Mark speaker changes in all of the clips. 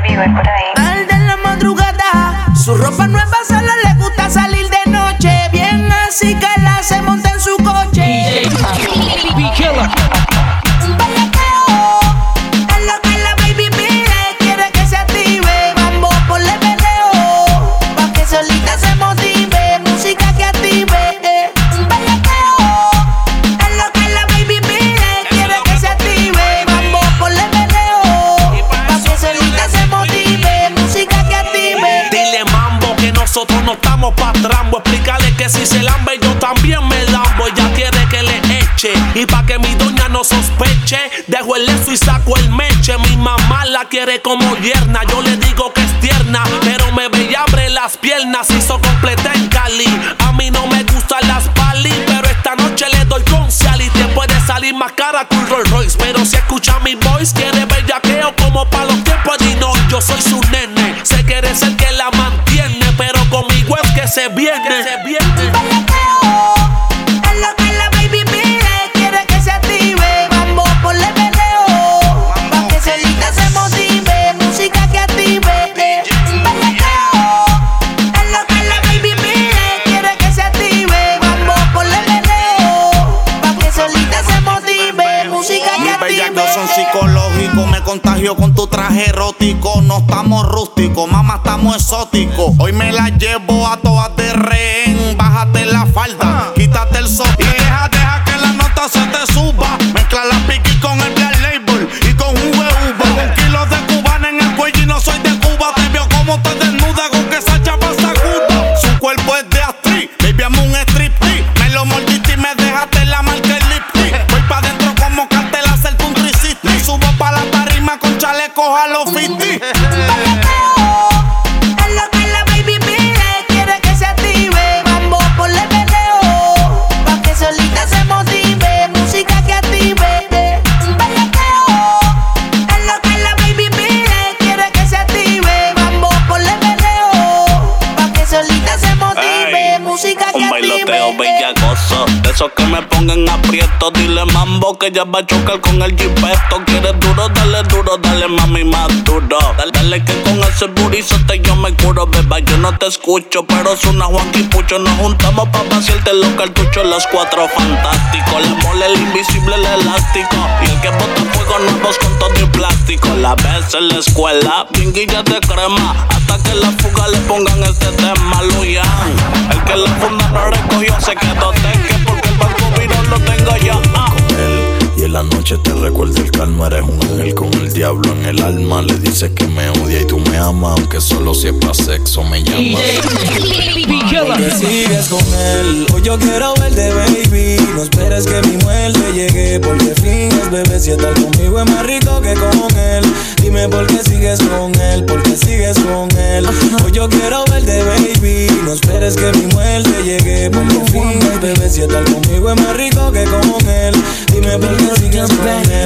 Speaker 1: baby,
Speaker 2: de la madrugada, su ropa nueva solo le gusta salir de noche. Bien así que la se quiere
Speaker 3: como yerna. Yo le digo que es tierna, pero me ve y abre las piernas. Hizo completa en Cali. A mí no me gustan las pali, pero esta noche le doy con Sally. Te puede salir más cara que un Rolls Royce. Pero si escucha mi voice, quiere bellaqueo como pa' los tiempos de no. Yo soy su nene, se quiere ser que la mantiene, pero conmigo es que viene. se viene.
Speaker 4: Hoy me la que
Speaker 5: ya va a chocar con el jipeto. Quieres duro, dale duro, dale mami más duro. Dale, dale que con ese burizote yo me curo, beba. Yo no te escucho, pero suena Juan y Pucho. Nos juntamos pa' vaciarte los cartuchos, los cuatro fantásticos. La mole, el invisible, el elástico. Y el que bota fuego nuevos con todo y plástico. La ves en la escuela, pinguillas de crema. Hasta que la fuga le pongan este tema, Luyan. El que la funda no recogió se quedó teque porque el barco vino lo tengo yo.
Speaker 6: La noche te recuerda el calma. Eres un ángel con el diablo en el alma. Le dices que me odia y tú me amas, aunque solo si es para sexo me llamas.
Speaker 7: Que sigues con él. Hoy yo quiero verte, baby. No esperes que mi muerte llegue. Porque finges, bebé. Si estás conmigo es más rico que con él. Dime por qué sigues con él. Por qué sigues con él. Hoy yo quiero verte, baby. No esperes que mi muerte llegue. Porque finges, bebé. Si estás conmigo es más rico que con él. Dime por qué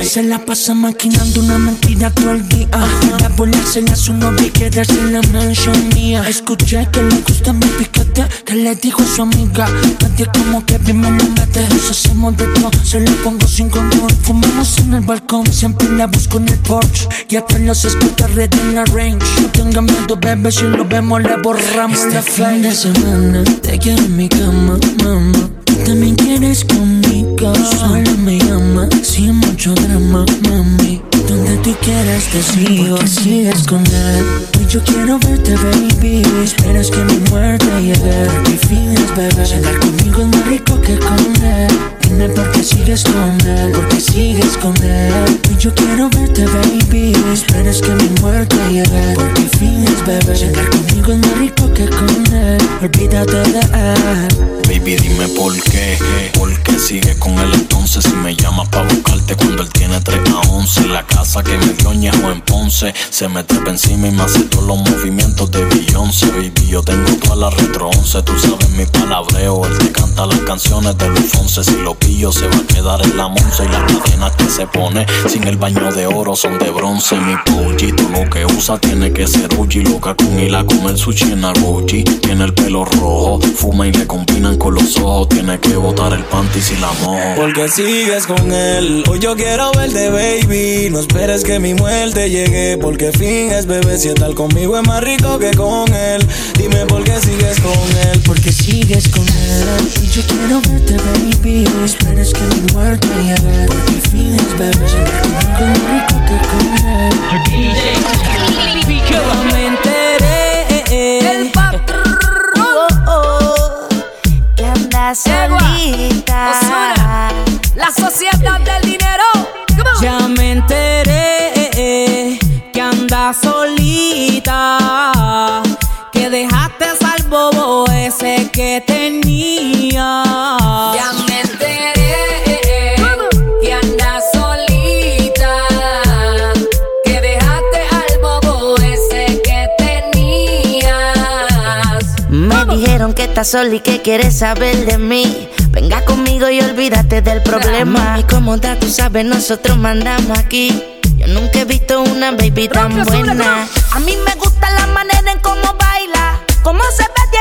Speaker 2: Se la pasa maquinando una mentira todo el día. Para volársela a su novia y quedarse en la mansión mía. Escuché que le gusta mi piquete, que le dijo a su amiga. Nadie como que bien me lo mete. Nos hacemos de todo, se lo pongo sin control. Fumamos en el balcón, siempre la busco en el porch. Y atrás los escucha red en la range. No tenga miedo, bebé, si lo vemos le borramos
Speaker 7: Este
Speaker 2: la fin de semana te quiero en mi cama, mamá. Tú también quieres solo me llama sin mucho drama, mami. Donde tú quieras te sigo, porque sigues con él. Yo quiero verte, baby. Esperas que mi muerte llegue. Mi fin es bebé. Llegar conmigo es más rico que con él. Dime por qué sigues con él, porque sigues con él. Yo quiero verte, baby. Esperas que mi muerte llegue. Porque fin es bebé. Llegar conmigo es más rico que con él. Olvídate de él.
Speaker 6: Baby, dime por qué. ¿Por qué sigue con él entonces? Si me llama pa' buscarte cuando él tiene 3 a 11. La casa que me dio Ñejo en Ponce. Se me trepa encima y me hace todos los movimientos de Beyoncé. Baby, yo tengo toda la retro 11. Tú sabes mi palabreo. Él te canta las canciones de Luis Fonse. Si lo brillo se va a quedar en la monza y las cadenas que se pone sin el baño de oro son de bronce. Mi pollito lo que usa tiene que ser Uji, loca con y la come el sushi en. Tiene el pelo rojo, fuma y le combinan con los ojos. Tiene que botar el panty si la mojo.
Speaker 7: Porque sigues con él, hoy yo quiero verte, baby. No esperes que mi muerte llegue, porque finges, bebé. Si estar conmigo es más rico que con él. Dime por qué sigues con él.
Speaker 8: Porque sigues con él. Y yo quiero verte, baby. No esperes que mi muerte llegue, porque finges, bebé. Conmigo es más rico que con él.
Speaker 9: Me enteré.
Speaker 10: El patrón.
Speaker 9: Oh, oh, que andas solita.
Speaker 10: La sociedad del dinero.
Speaker 9: Ya me enteré que tenía.
Speaker 10: Ya me enteré que andas solita, que dejaste al bobo ese que tenías.
Speaker 9: Me dijeron que estás sola y que quieres saber de mí. Venga conmigo y olvídate del problema. Y como da, tú sabes, nosotros mandamos aquí. Yo nunca he visto una baby tan buena. A mí me gusta la manera en cómo baila. Cómo se ve,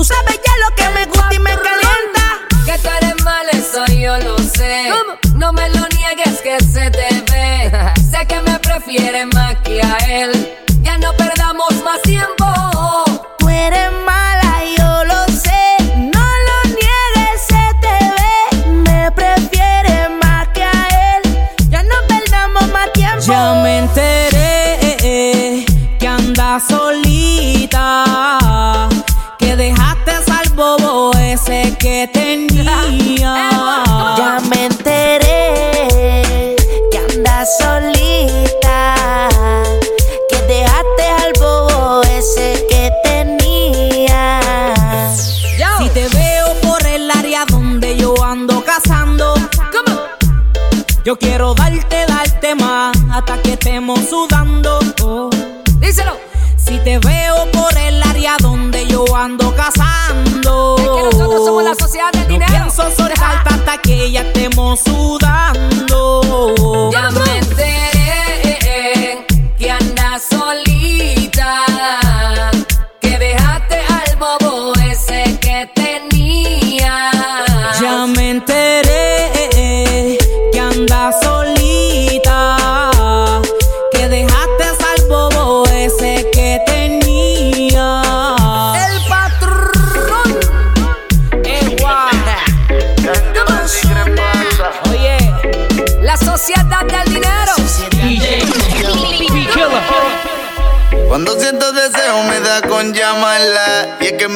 Speaker 9: Tú sabes ya lo que me gusta y me calienta.
Speaker 10: Que tú eres mal, eso yo lo sé. No me lo niegues que se te ve. sé que me prefieres más que a él.
Speaker 9: Yo quiero darte, darte más hasta que estemos sudando. Oh.
Speaker 10: Díselo.
Speaker 9: Si te veo por el área donde yo ando cazando,
Speaker 10: Es que nosotros somos la sociedad del
Speaker 9: no
Speaker 10: dinero.
Speaker 9: pienso soltarte hasta que ya estemos sudando.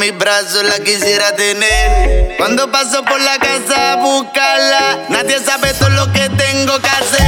Speaker 4: Mis brazos la quisiera tener. Cuando paso por la casa a buscarla Nadie sabe todo lo que tengo que hacer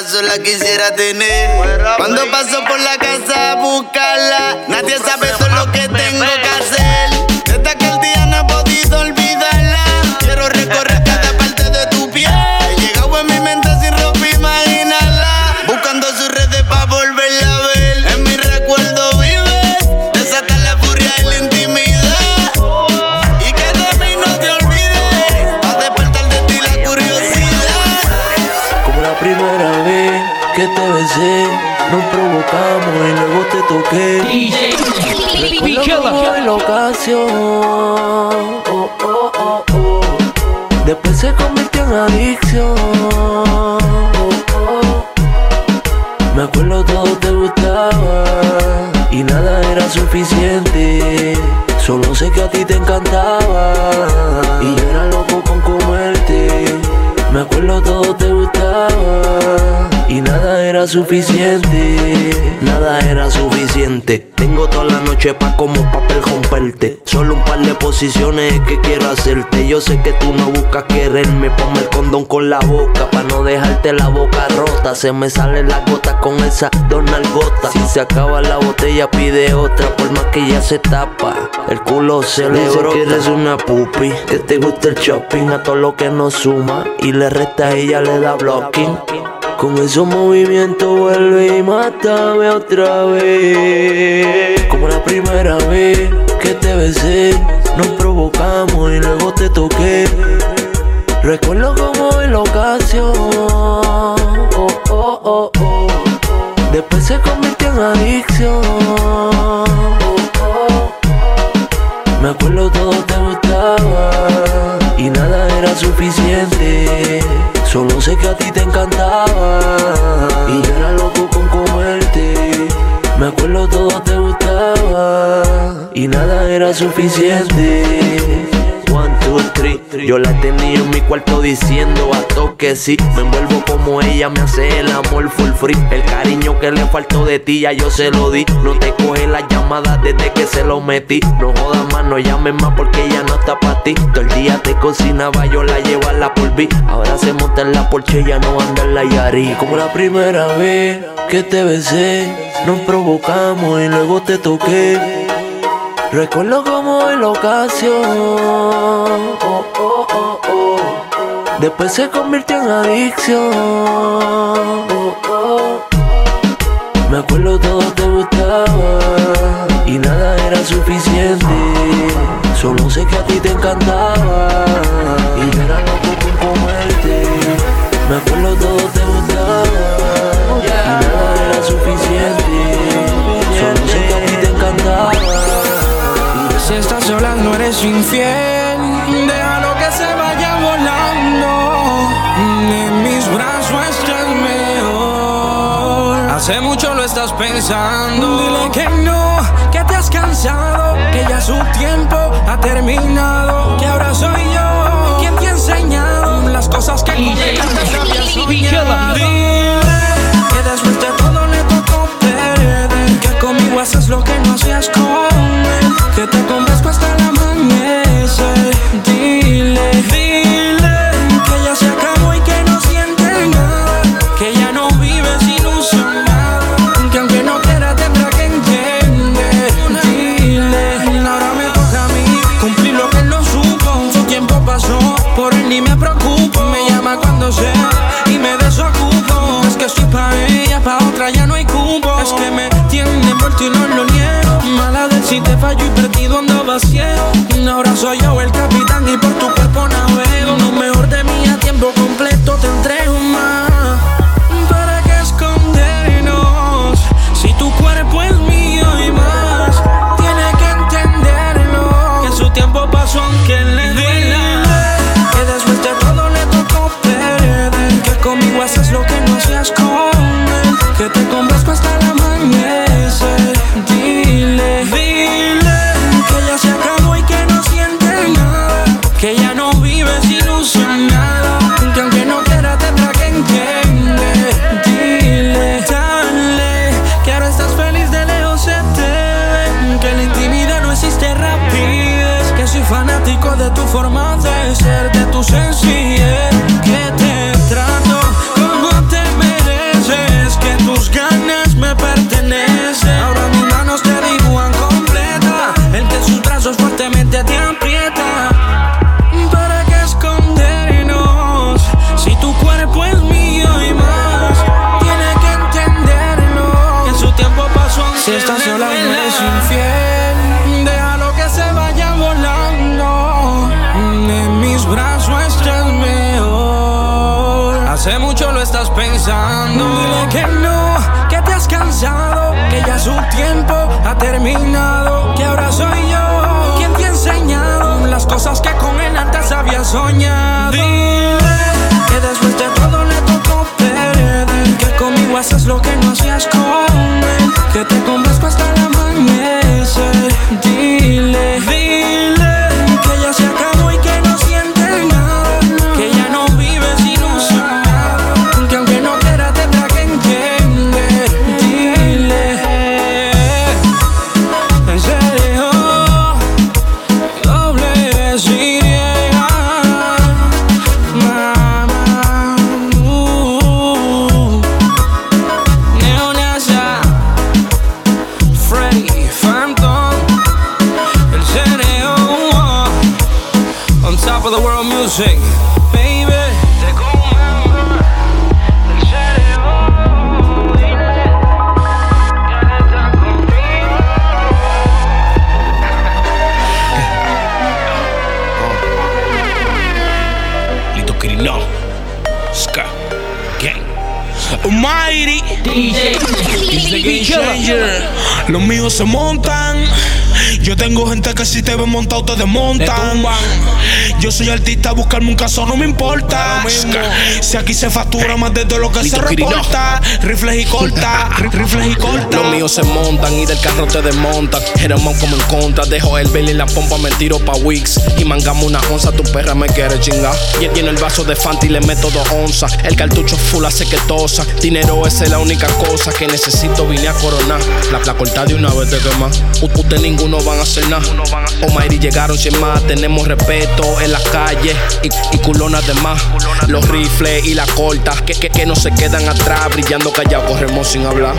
Speaker 4: que
Speaker 11: mis brazos la quisiera tener. Cuando en
Speaker 8: adicción. Me acuerdo todo te gustaba y nada era suficiente. Solo sé que a ti te encantaba y yo era loco con comerte. Me acuerdo todo te gustaba y nada era suficiente. Nada era suficiente. Tengo toda la noche pa' como papel romperte. Solo un par de posiciones que quiero hacerte. Yo sé que tú no buscas quererme. Ponme el condón con la boca pa' no dejarte la boca rota. Se me sale la gota con esa Donald Gota. Si se acaba la botella, pide otra. Por más que ya se tapa, el culo se le brota. que eres una pupi, que te gusta el shopping. A todo lo que no suma y le resta, ella le da blocking. Con esos movimientos vuelve y mátame otra vez. Como la primera vez que te besé, nos provocamos y luego te toqué. Recuerdo como en la ocasión. Oh, oh, oh, oh. Después se convirtió en adicción. Me acuerdo todo te gustaba y nada era suficiente. Solo sé que a ti te encantaba y yo era loco con comerte. Me acuerdo todo te gustaba y nada era suficiente. Yo la tenía en mi cuarto diciendo a toque sí. Me envuelvo como ella me hace el amor full free. El cariño que le faltó de ti ya yo se lo di. No te coge la llamada desde que se lo metí. No jodas más, no llames más porque ella no está para ti. Todo el día te cocinaba, yo la llevo a la polví. Ahora se monta en la Porsche, ya no anda en la Yari. Como la primera vez que te besé, nos provocamos y luego te toqué. Recuerdo como en la ocasión. Después se convirtió en adicción. Me acuerdo todo te gustaba y nada era suficiente. Solo sé que a ti te encantaba y yo era loco con comerte. Me acuerdo todo te gustaba y nada era suficiente. Solo sé que a ti te encantaba.
Speaker 12: Si estás sola no eres infiel se vaya volando En mis brazos estás mejor. Hace mucho lo estás pensando. Dile que no, que te has cansado Que ya su tiempo ha terminado Que ahora soy yo quien te ha enseñado Las cosas que antes soñado. Dile que después de todo le tocó perder Que conmigo haces lo que no hacías con él Que te convenzco envuelto y no lo niego. Mala de si te fallo y perdido andaba ciego. Ahora soy yo el capitán y por tu cuerpo navego cosas que con él antes había soñado. Dile que después de todo le tocó perder. Que conmigo haces lo que no hacías con él. Que te complazco hasta el se
Speaker 13: montan. Yo tengo gente que si te ven montado te desmontan. Yo soy artista, buscarme un caso no me importa. Si aquí se factura más de todo lo que se
Speaker 14: Lito
Speaker 13: reporta. Rifles y corta, ri- rifles y corta.
Speaker 14: Los míos se montan y del carro te desmontan. Jeremón como en contra. Dejo el belly en la pompa, me tiro pa' Wix. Y mangamos una onza, tu perra me quiere chingar. Y lleno el vaso de Fanta y le meto dos onzas. El cartucho full hace que tosa. Dinero esa es la única cosa que necesito. Vine a coronar. La, la corta de una vez te quema. Usted ninguno van hacer nada. Omar y llegaron sin más. Tenemos respeto en las calles y, y culonas de más. Los rifles y la corta que, que, que no se quedan atrás. Brillando callado, corremos sin hablar.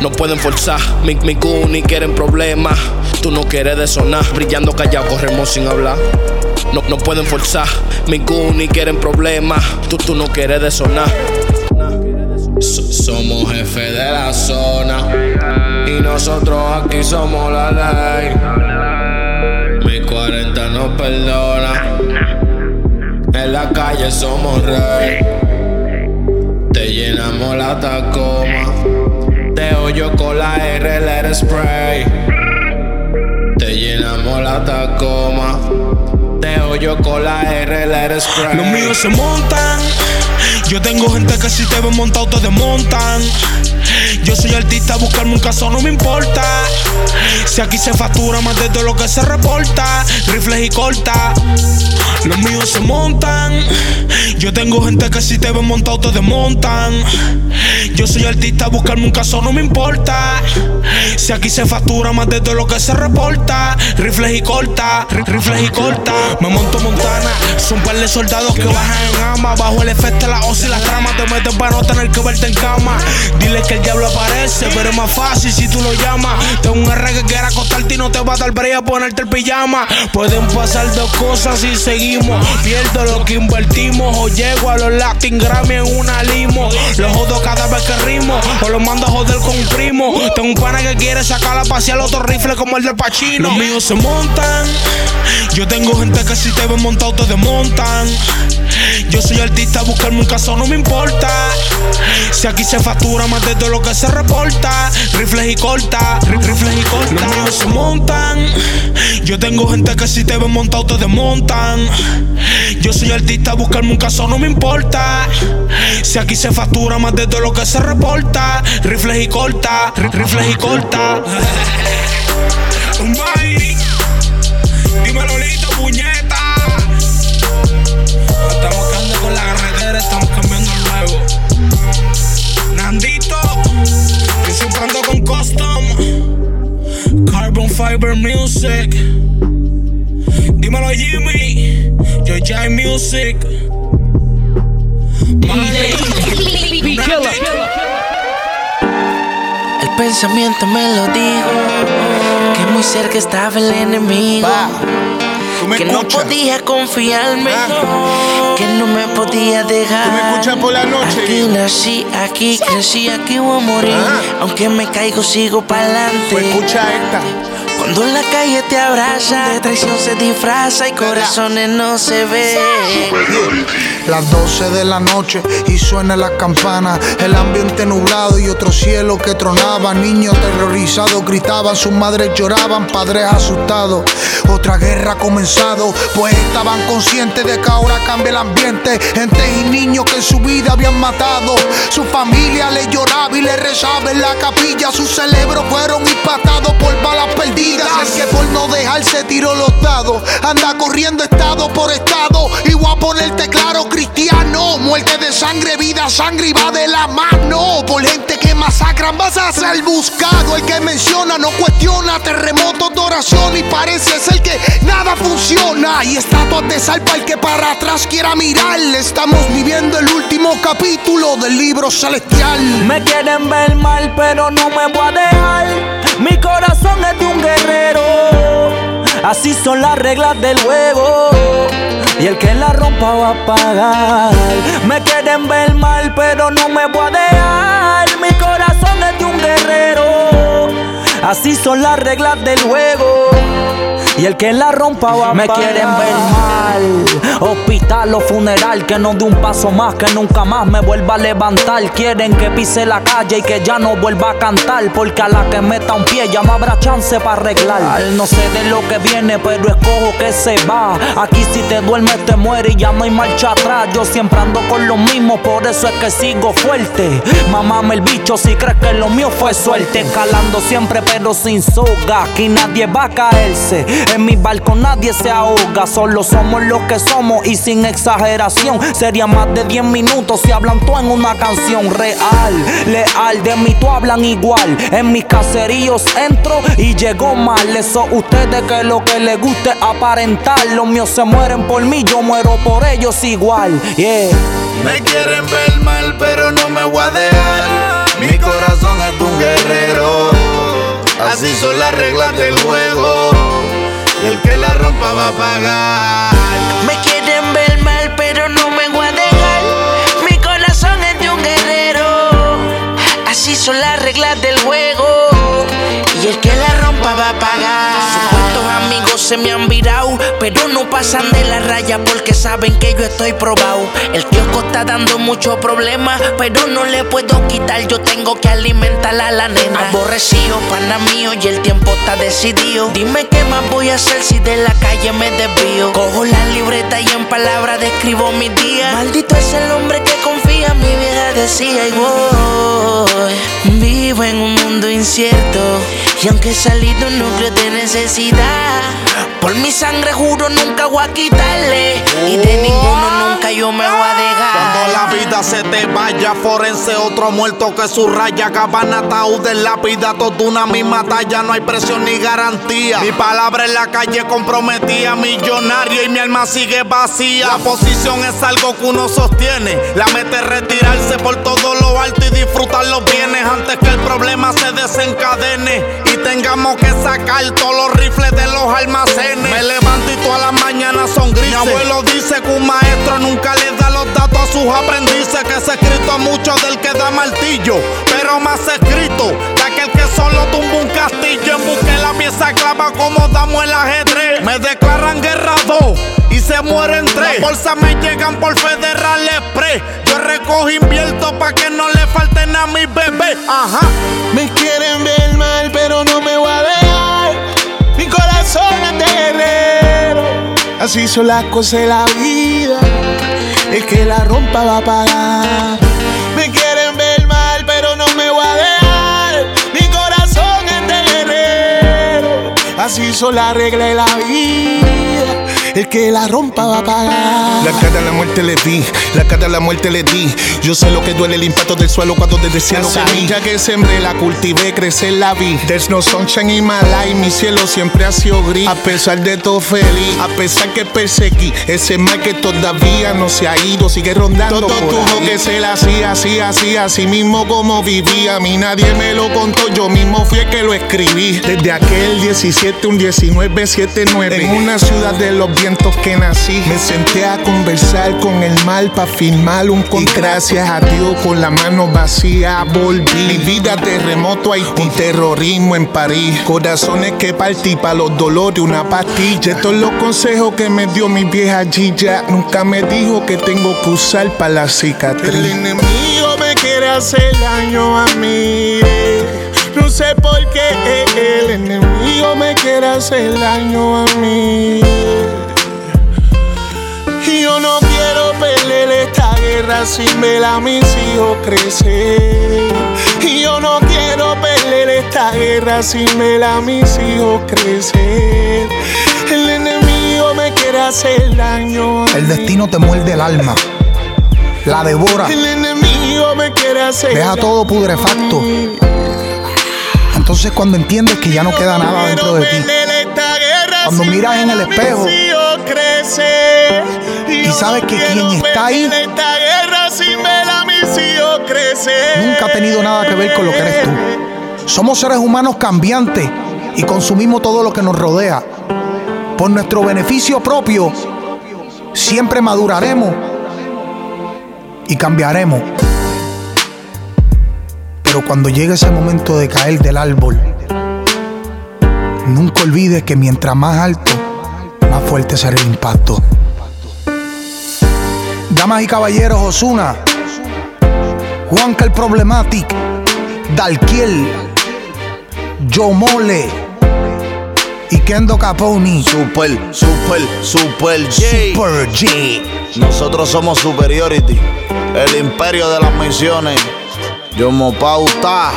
Speaker 14: No pueden forzar, mi, mi ni quieren problemas. Tú no quieres de sonar, brillando callado, corremos sin hablar. No, no pueden forzar, mi ni quieren problemas. Tú, tú no quieres de sonar. So- somos jefes de la zona nosotros aquí somos la ley. Mi 40 no perdona. En la calle somos rey. Te llenamos la tacoma. Te hoyo con la R, let it spray. Te llenamos la tacoma. Te hoyo con la R, spray.
Speaker 13: Los míos se montan. Yo tengo gente que si te ven montado te desmontan. Yo soy artista, buscarme un caso no me importa. Si aquí se factura más de todo lo que se reporta. Rifles y corta. Los míos se montan. Yo tengo gente que si te ven montado te desmontan. Yo soy artista, buscarme un caso no me importa. Si aquí se factura más de todo lo que se reporta. Rifles y corta, ri- rifles y corta. Me monto montana, son par de soldados que bajan en ama. Bajo el efecto de la OSI y las tramas te meten para no tener que verte en cama. Dile que el diablo aparece, pero es más fácil si tú lo llamas. Tengo un R que quiera acostarte y no te va a dar break a ponerte el pijama. Pueden pasar dos cosas si seguimos. Pierdo lo que invertimos o llego a los Latin Grammy en una limo. Los jodo cada vez que rimo o los mando a joder con un primo. Tengo un pana que quiere sacar a pasear otro rifle como el del Pachino. Los míos se montan. Yo tengo gente que si te ven montado te desmontan. Yo soy artista, buscarme un caso no me importa. Si aquí se factura más de lo que se reporta. Rifles y corta, ri- rifles y corta. Los míos se montan. Yo tengo gente que si te ven montado te desmontan. Yo soy artista, buscarme un caso no me importa. Si aquí se factura más de lo que se reporta. Rifles y corta, ri- rifles y corta mata. Un baile, dímelo listo, puñeta. Estamos cambiando con la carretera, estamos cambiando el nuevo. Nandito, yo con custom. Carbon Fiber Music. Dímelo Jimmy, yo Jai Music.
Speaker 11: Mami, pensamiento me lo dijo, que muy cerca estaba el enemigo. que no podía confiarme, que no me podía dejar.
Speaker 15: ¿Tú me escuchas por la noche?
Speaker 11: Aquí nací, aquí crecí, aquí voy a morir. Aunque me caigo, sigo para adelante.
Speaker 15: Pues escucha esta.
Speaker 11: Cuando en la calle te abraza, de traición se disfraza y corazones no se ven.
Speaker 16: Las 12 de la noche y suena la campana. El ambiente nublado y otro cielo que tronaba. Niños terrorizados gritaban, sus madres lloraban, padres asustados. Otra guerra ha comenzado, pues estaban conscientes de que ahora cambia el ambiente. Gente y niños que en su vida habían matado. Su familia le lloraba y le rezaba en la capilla. Sus cerebros fueron impactados por balas perdidas. El que por no dejarse tiró los dados. Anda corriendo estado por estado. Y voy a ponerte claro, cristiano. Muerte de sangre, vida, sangre y va de la mano. Por gente que masacran, vas a ser buscado. El que menciona no cuestiona. Terremotos de oración y parece ser que nada funciona. Y estatuas de sal para el que para atrás quiera mirar. Estamos viviendo el último capítulo del libro celestial.
Speaker 17: Me quieren ver mal, pero no me voy a dejar. Mi corazón es de un guerrero. Así son las reglas del juego. Y el que la rompa va a pagar. Me quieren ver mal, pero no me voy a dejar. Mi corazón es de un guerrero. Así son las reglas del juego. Y el que la rompa va a
Speaker 11: Me quieren ver
Speaker 17: mal. Hospital o funeral, que no dé un paso más, que nunca más me vuelva a levantar. Quieren que pise la calle y que ya no vuelva a cantar. Porque a la que meta un pie ya no habrá chance para arreglar. No sé de lo que viene, pero escojo que se va. Aquí si te duermes te mueres y ya no hay marcha atrás. Yo siempre ando con lo mismo, por eso es que sigo fuerte. Mamame el bicho si crees que lo mío fue suerte. Escalando siempre, pero sin soga. Aquí nadie va a caerse. En mi barco nadie se ahoga. Solo somos los que somos y sin exageración. Sería más de 10 minutos si hablan tú en una canción real. Leal, de mí tú hablan igual. En mis caseríos entro y llegó mal. Eso ustedes que lo que les guste aparentar. Los míos se mueren por mí, yo muero por ellos igual. Yeah.
Speaker 18: Me quieren ver mal, pero no me voy a dejar. Mi corazón es un guerrero. Así son las reglas del juego. Y el que la rompa va a pagar.
Speaker 11: Me quieren ver mal, pero no me voy a dejar. Mi corazón es de un guerrero. Así son las reglas del juego. Y el que la rompa va a pagar. Me han virado, pero no pasan de la raya porque saben que yo estoy probado. El kiosco está dando muchos problemas, pero no le puedo quitar. Yo tengo que alimentar a la nena. Aborrecido, pana mío, y el tiempo está decidido. Dime qué más voy a hacer si de la calle me desvío. Cojo la libreta y en palabras describo mi día. Maldito es el hombre que confía, mi vieja decía y voy. Vivo en un mundo incierto y aunque he salido un núcleo de necesidad, por mi sangre juro nunca voy a quitarle y de ninguno nunca yo me voy a dejar.
Speaker 4: Cuando la vida se te vaya, forense otro muerto que su raya, cabana, ataúd en lápida, todo una misma talla, no hay presión ni garantía. Mi palabra en la calle comprometía, millonario y mi alma sigue vacía. La posición es algo que uno sostiene, la meta retirarse por todo lo alto y disfrutar los bienes antes que el problema se desencadene y tengamos que sacar todos los rifles de los almacenes. Me levanto y todas las mañanas son grises. Mi abuelo dice que un maestro nunca le da los datos a sus aprendices, que se ha escrito mucho del que da martillo, pero más escrito de aquel que solo tumba un castillo en busca de la pieza clava como damos el ajedrez. Me declaran guerra dos y se mueren tres. Las bolsas me llegan por Federal Express. Yo recojo e invierto pa' que no le falten a mis bebés. Ajá.
Speaker 15: Me quieren ver mal, pero no me voy a dejar. Mi corazón es de guerrero. Así son las cosas de la vida. El que la rompa va a pagar. Me quieren ver mal, pero no me voy a dejar. Mi corazón es de guerrero. Así son las reglas de la vida. El que la rompa va a pagar. La cara a la muerte le vi, la cara a la muerte le di. Yo sé lo que duele el impacto del suelo cuando cielo
Speaker 19: La
Speaker 15: caí.
Speaker 19: semilla
Speaker 15: que sembré, la cultivé, crecer la vi. There's no sunshine in my life, mi cielo siempre ha sido gris. A pesar de todo feliz, a pesar que perseguí ese mal que todavía no se ha ido, sigue rondando. Todo tuvo que ser así, así, así, así mismo como vivía. A mí nadie me lo contó, yo mismo fui el que lo escribí. Desde aquel 17, un 19, 79. En una ciudad de los vientos que nací. Me senté a conversar con el mal para firmar un. Y gracias a Dios con la mano vacía volví. Mi vida terremoto Haití, terrorismo en París. Corazones que partí para los dolores, una pastilla. Estos los consejos que me dio mi vieja Gilla. Nunca me dijo que tengo que usar para la cicatriz. El enemigo me quiere hacer daño a mí. No sé por qué el enemigo me quiere hacer daño a mí. Y yo no quiero perder esta guerra sin ver a mis hijos crecer. Y yo no quiero perder esta guerra sin ver a mis hijos crecer. El enemigo me quiere hacer daño.
Speaker 16: El destino te muerde el alma, la devora,
Speaker 15: El enemigo me quiere hacer
Speaker 16: deja todo pudrefacto. Entonces cuando entiendes que ya no queda nada dentro de ti, cuando miras en el espejo y sabes que quien está ahí nunca ha tenido nada que ver con lo que eres tú. Somos seres humanos cambiantes y consumimos todo lo que nos rodea. Por nuestro beneficio propio, siempre maduraremos y cambiaremos. Pero cuando llegue ese momento de caer del árbol, nunca olvides que mientras más alto, más fuerte será el impacto. Damas y caballeros, Osuna, Juanca el Problematic, Dalquiel, Joe Mole y Kendo Caponi.
Speaker 20: Super, super, super J.
Speaker 16: Super J.
Speaker 20: Nosotros somos Superiority, el imperio de las misiones. Yo me pauta.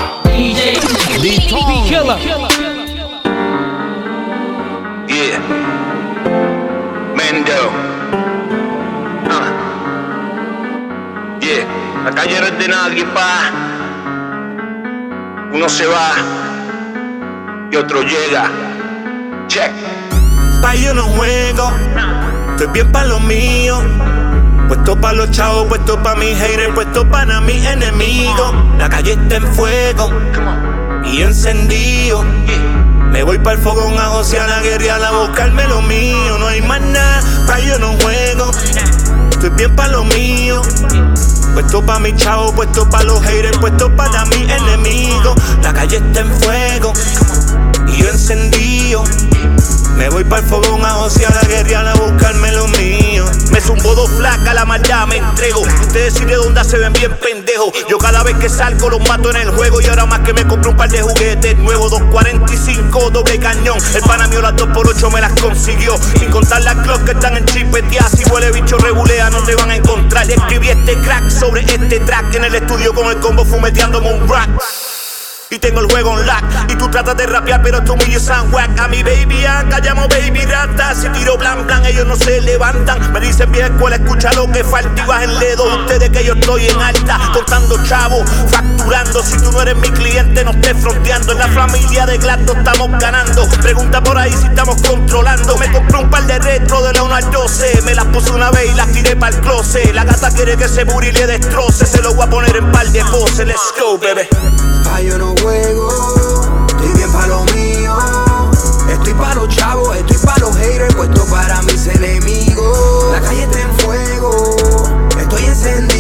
Speaker 21: Yeah. Ah. Yeah. La calle no es de nadie, pa. Uno se va y otro llega. Check.
Speaker 19: Pa' yo no juego, estoy bien pa' lo mío. Puesto pa' los chavos, puesto pa' mis haters, puesto para mis enemigos. La calle está en fuego y encendido. Me voy para el fogón a josear a guerrear a buscarme lo mío. No hay más nada, pa' yo no juego. Estoy bien pa' lo mío. Puesto pa' mis chavos, puesto pa' los haters, puesto para mis enemigos. La calle está en fuego y yo encendido. Me voy para el fogón a josear a guerrear a buscarme lo mío. Me zumbo dos flacas, la maldad me entrego. Ustedes sí de dónde se ven bien pendejos. Yo cada vez que salgo los mato en el juego. Y ahora más que me compro un par de juguetes nuevos. 245, doble cañón. El pana mío las 2x8 me las consiguió. Sin contar las clocks que están en chipeteadas. Si huele bicho regulea, no te van a encontrar. Escribí este crack sobre este track en el estudio con el combo fumeteándome un rack. Y tengo el juego on lock Y tú tratas de rapear pero tú millos son whack. A mi baby acá llamo baby rata. Si tiro blan blan ellos no se levantan. Me dicen vieja escuela escucha lo que falta Y bajen dedo ustedes que yo estoy en alta Contando chavos, facturando. Si tú no eres mi cliente no estés fronteando. En la familia de Glato estamos ganando. Pregunta por ahí si estamos controlando. Me compré un par de retro de la 1 al 12 Me las puse una vez y las tiré para el closet. La gata quiere que se buri le destroce. Se lo voy a poner en par de poses. Let's go baby
Speaker 22: Yo no juego, estoy bien pa' lo mío. Estoy pa' los chavos, estoy pa' los haters, puesto para mis enemigos. La calle está en fuego, estoy encendido.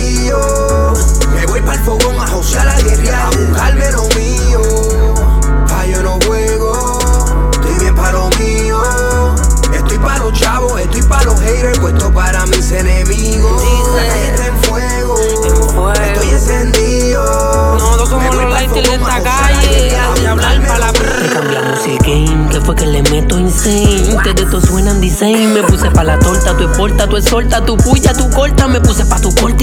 Speaker 23: Esporta, tu escolta, tu puya, tu corta. Me puse pa' tu corta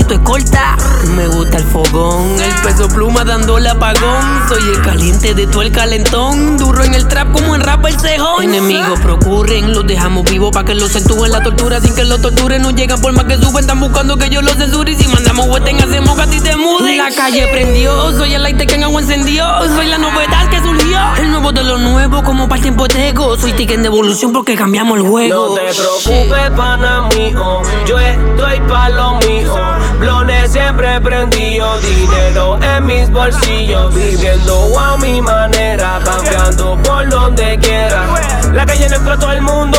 Speaker 23: Me gusta el fogón, el peso pluma dándole apagón. Soy el caliente de todo el calentón. Duro en el trap como en rap el cejón. Enemigos procurren, los dejamos vivos pa' que los actúen la tortura sin que los torturen. No llegan por más que suben, están buscando que yo los censure. Y si mandamos hueten, hacemos que a ti te mude. La calle prendió, soy el light que en agua encendió. Soy la novedad que surgió. El nuevo de lo nuevo, como para el tiempo teco. Soy ticket de evolución porque cambiamos el juego.
Speaker 24: No te preocupes, pana mío. Yo estoy pa' lo mío. Blones siempre prendido. Dinero en mis bolsillos. Viviendo a mi manera. Cambiando por donde quiera. La calle no entra todo el mundo.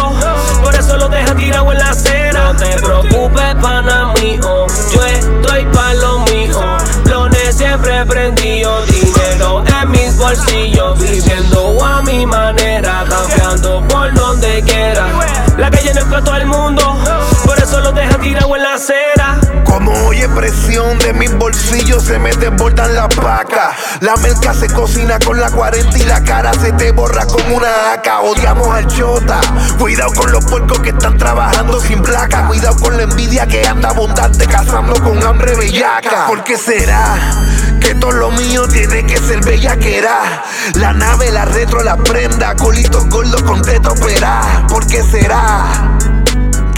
Speaker 24: Por eso lo deja tirado en la acera. No te preocupes, pana mío. Yo estoy pa' lo mío. Blones siempre prendido. Dinero en mis bolsillos. Viviendo a mi manera. Cambiando por donde quiera. La calle no entra todo el mundo. Por eso lo deja tirado en la acera.
Speaker 25: Como oye presión de mis bolsillos se me desbordan las vacas. La merca se cocina con la 40 y la cara se te borra con una AK. Odiamos al chota. Cuidado con los puercos que están trabajando sin placa. Cuidado con la envidia que anda abundante cazando con hambre bellaca. ¿Por qué será? Que todo lo mío tiene que ser bellaquera. La nave, la retro, la prenda. Colitos gordos con teto opera. ¿Por qué será?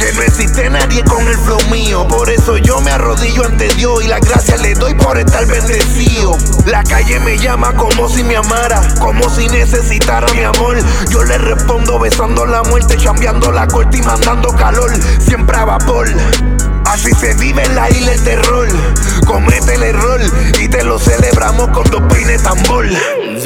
Speaker 25: Que no existe nadie con el flow mío. Por eso yo me arrodillo ante Dios y las gracias le doy por estar bendecido. La calle me llama como si me amara, como si necesitara mi amor. Yo le respondo besando la muerte, chambeando la corte y mandando calor. Siempre a vapor. Así se vive en la isla el terror. Comete el error y te lo celebramos con dos peines tambor.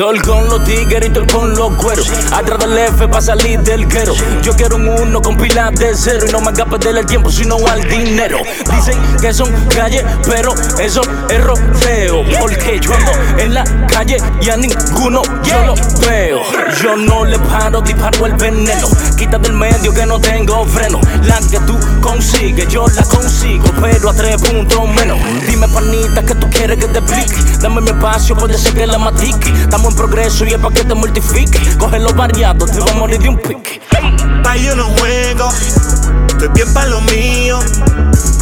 Speaker 24: Sol con los tigueritos con los cueros. Atrás del F para salir del guero. Yo quiero un uno con pilas de cero. Y no me haga perder el tiempo, sino al dinero. Dicen que son calles, pero eso es rodeo. Porque yo ando en la calle y a ninguno yo lo veo. Yo no le paro, disparo el veneno. Quita del medio que no tengo freno. La que tú consigues, yo la consigo, pero a tres puntos menos. Dime, panita, que tú quieres que te explique. Dame mi espacio, puede ser que la matique. En progreso y es pa' que te mortifique. Coge los variados, te va a morir de un pique.
Speaker 19: Pa' yo no juego, estoy bien pa' lo mío.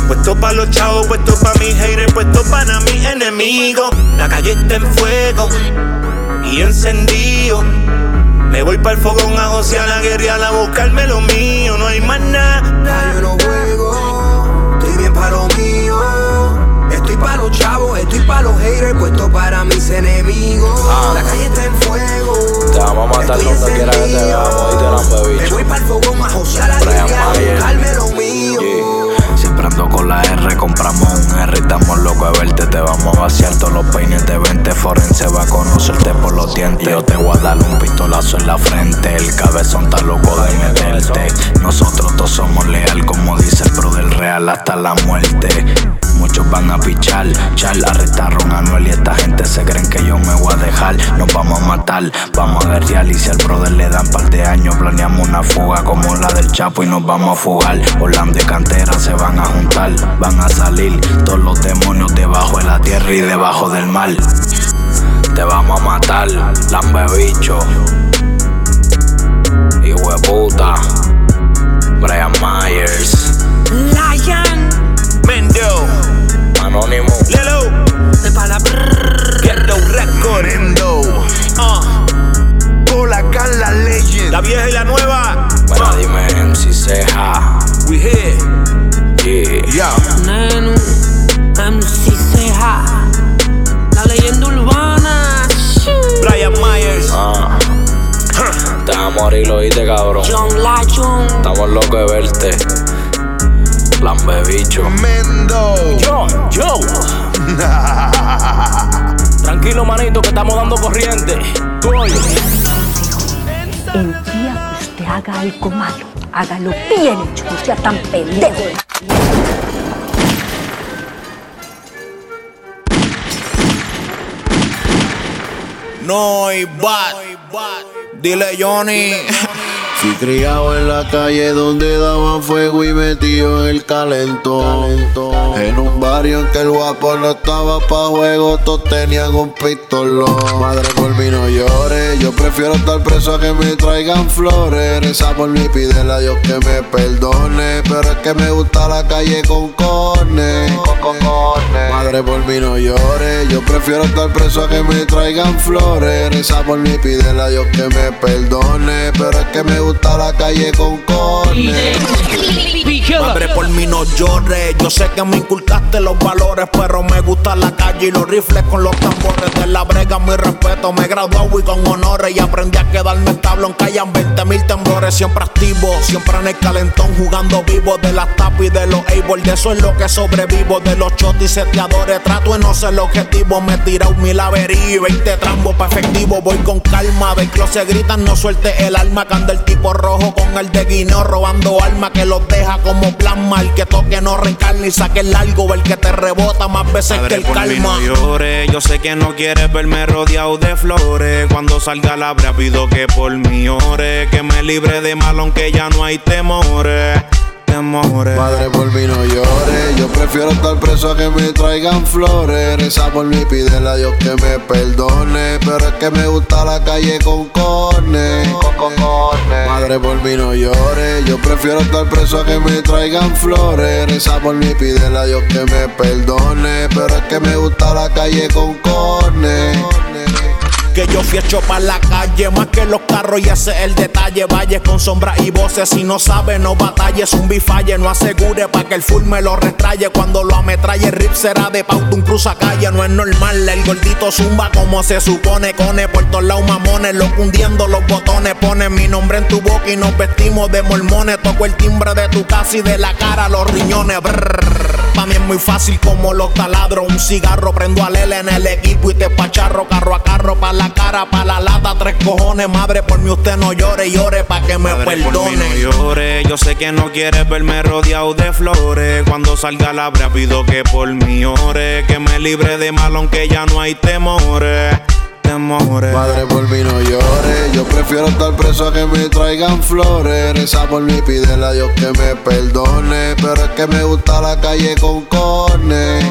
Speaker 19: Puesto pa' los chavos, puesto pa' mis haters, puesto para mis enemigos. La calle está en fuego y encendido. Me voy para el fogón a josear la guerrilla a buscarme lo mío, no hay más nada.
Speaker 22: Pa' yo no juego, pa' los chavos, estoy pa' los haters, puesto para mis enemigos.
Speaker 26: Ah.
Speaker 22: La calle está en fuego.
Speaker 26: Te vamos a matar
Speaker 22: Estoy
Speaker 26: donde quiera que te veamos y te la
Speaker 22: Me
Speaker 26: bebicho.
Speaker 22: voy para el fogón a josear a buscarme lo mío.
Speaker 6: Siempre ando con la R, compramos un R, estamos locos de verte, te vamos a vaciar todos los peines de 20 forense va a conocerte por los dientes. Yo te voy a dar un pistolazo en la frente, el cabezón está loco de meterte. Nosotros todos somos leal, como dice el pro del real, hasta la muerte. Muchos van a pichar, chal, arrestaron a Anuel y esta gente se creen que yo me voy a dejar. Nos vamos a matar, vamos a guerrear y si al brother le dan par de años, planeamos una fuga como la del Chapo y nos vamos a fugar. Orlando y Cantera se van a juntar, van a salir todos los demonios debajo de la tierra y debajo del mar. Te vamos a matar, lambe bicho. Y hueputa, Brian Myers,
Speaker 23: Lion,
Speaker 19: Mendo,
Speaker 6: Anónimo.
Speaker 19: Lelo,
Speaker 23: de para
Speaker 19: Ghetto Record.
Speaker 25: Mendo, Paul acá la legend.
Speaker 19: la vieja y la nueva.
Speaker 6: Bueno, dime MC Ceja.
Speaker 19: We here.
Speaker 6: Yeah.
Speaker 25: Ya.
Speaker 23: Nenu, MC Ceja, la leyenda urbana.
Speaker 19: Brian Myers.
Speaker 6: Ah. Te vas a morir, lo oíste, cabrón.
Speaker 23: John Lyon,
Speaker 6: Estamos locos de verte. Bicho.
Speaker 25: Mendo.
Speaker 24: Yo, yo. Tranquilo, manito, que estamos dando corriente. Coño.
Speaker 27: El día que usted haga algo malo, hágalo bien hecho, no sea tan pendejo.
Speaker 28: No hay bat. Dile Johnny.
Speaker 29: Fui criado en la calle donde daban fuego y metido en el calentón. En un barrio en que el guapo no estaba pa' juego, todos tenían un pistolón. Madre por mí no llores, yo prefiero estar preso a que me traigan flores. Reza por mí, pídele a Dios que me perdone. Pero es que me gusta la calle con cornes. Madre por mí no llores, yo prefiero estar preso a que me traigan flores. Reza por mí, pídele a Dios que me perdone. Pero es que me gusta gusta la calle con cornes.
Speaker 28: Madre por mí no llores, yo sé que me inculcaste los valores, pero me gusta la calle y los rifles con los tambores. De la brega, mi respeto, me gradué y con honores. Y aprendí a quedarme estable aunque hayan 20 mil temblores, siempre activo, siempre en el calentón jugando vivo de las tapas y de los able, de eso es lo que sobrevivo, de los chotis y seteadores, trato de no ser el objetivo, me tira un mil averí, 20 trambos pa' efectivo, voy con calma, de se gritan, no suelte el alma, canda el tipo rojo con el de guineo robando alma que los deja como plasma. El que toque no reencarna y saque el largo, el que te rebota más veces que el calma.
Speaker 30: no llore, yo sé que no quieres verme rodeado de flores. Cuando salga la pido que por mí ore, que me libre de mal aunque ya no hay temores.
Speaker 29: Madre por mí no llores, yo prefiero estar preso a que me traigan flores. Reza por mí, pídele a Dios que me perdone. Pero es que me gusta la calle con cornes. Madre por mí no llores, yo prefiero estar preso a que me traigan flores. Reza por mí, pídele a Dios que me perdone. Pero es que me gusta la calle con cornes
Speaker 28: que yo fui hecho para la calle, más que los carros y ese es el detalle. Valles con sombras y voces, si no sabe, no batalles. Un bifalle, no asegure para que el full me lo retraye. Cuando lo ametralle, rip será de pauta, un cruza calle. No es normal, el gordito zumba como se supone. Cone por todos lados mamones, lo cundiendo los botones. Pone mi nombre en tu boca y nos vestimos de mormones. Toco el timbre de tu casa y de la cara los riñones. Brrr. Para mí es muy fácil como los taladros. Un cigarro, prendo a Lele en el equipo y te pacharro carro a carro pa' la cara, pa' la lata, tres cojones. Madre, por mí usted no llore, llore pa' que me Madre, perdone.
Speaker 30: no llore, yo sé que no quieres verme rodeado de flores. Cuando salga la brea pido que por mí ore, que me libre de mal aunque ya no hay temores.
Speaker 29: Madre por mí no llores, yo prefiero estar preso a que me traigan flores. Reza por mí, pídele a Dios que me perdone. Pero es que me gusta la calle con cornes.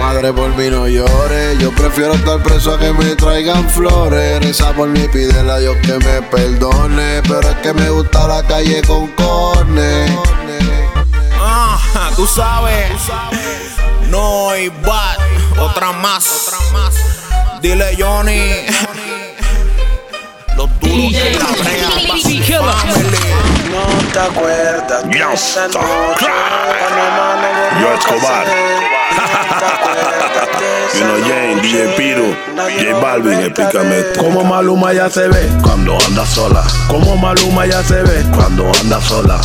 Speaker 29: Madre por mí no llores, yo prefiero estar preso a que me traigan flores. Reza por mí, pídele a Dios que me perdone. Pero es que me gusta la calle con cornes.
Speaker 28: Ah, tú sabes, no hay otra más. Otra más. Dile Johnny. Los duros de la brea.
Speaker 31: No te acuerdas de esa noche.
Speaker 32: Yo Escobar. Vino Jane, DJ Piro, J Balvin, explícame
Speaker 33: ¿Cómo Maluma ya se ve
Speaker 32: cuando anda sola?
Speaker 33: ¿Cómo Maluma ya se ve
Speaker 32: cuando anda sola?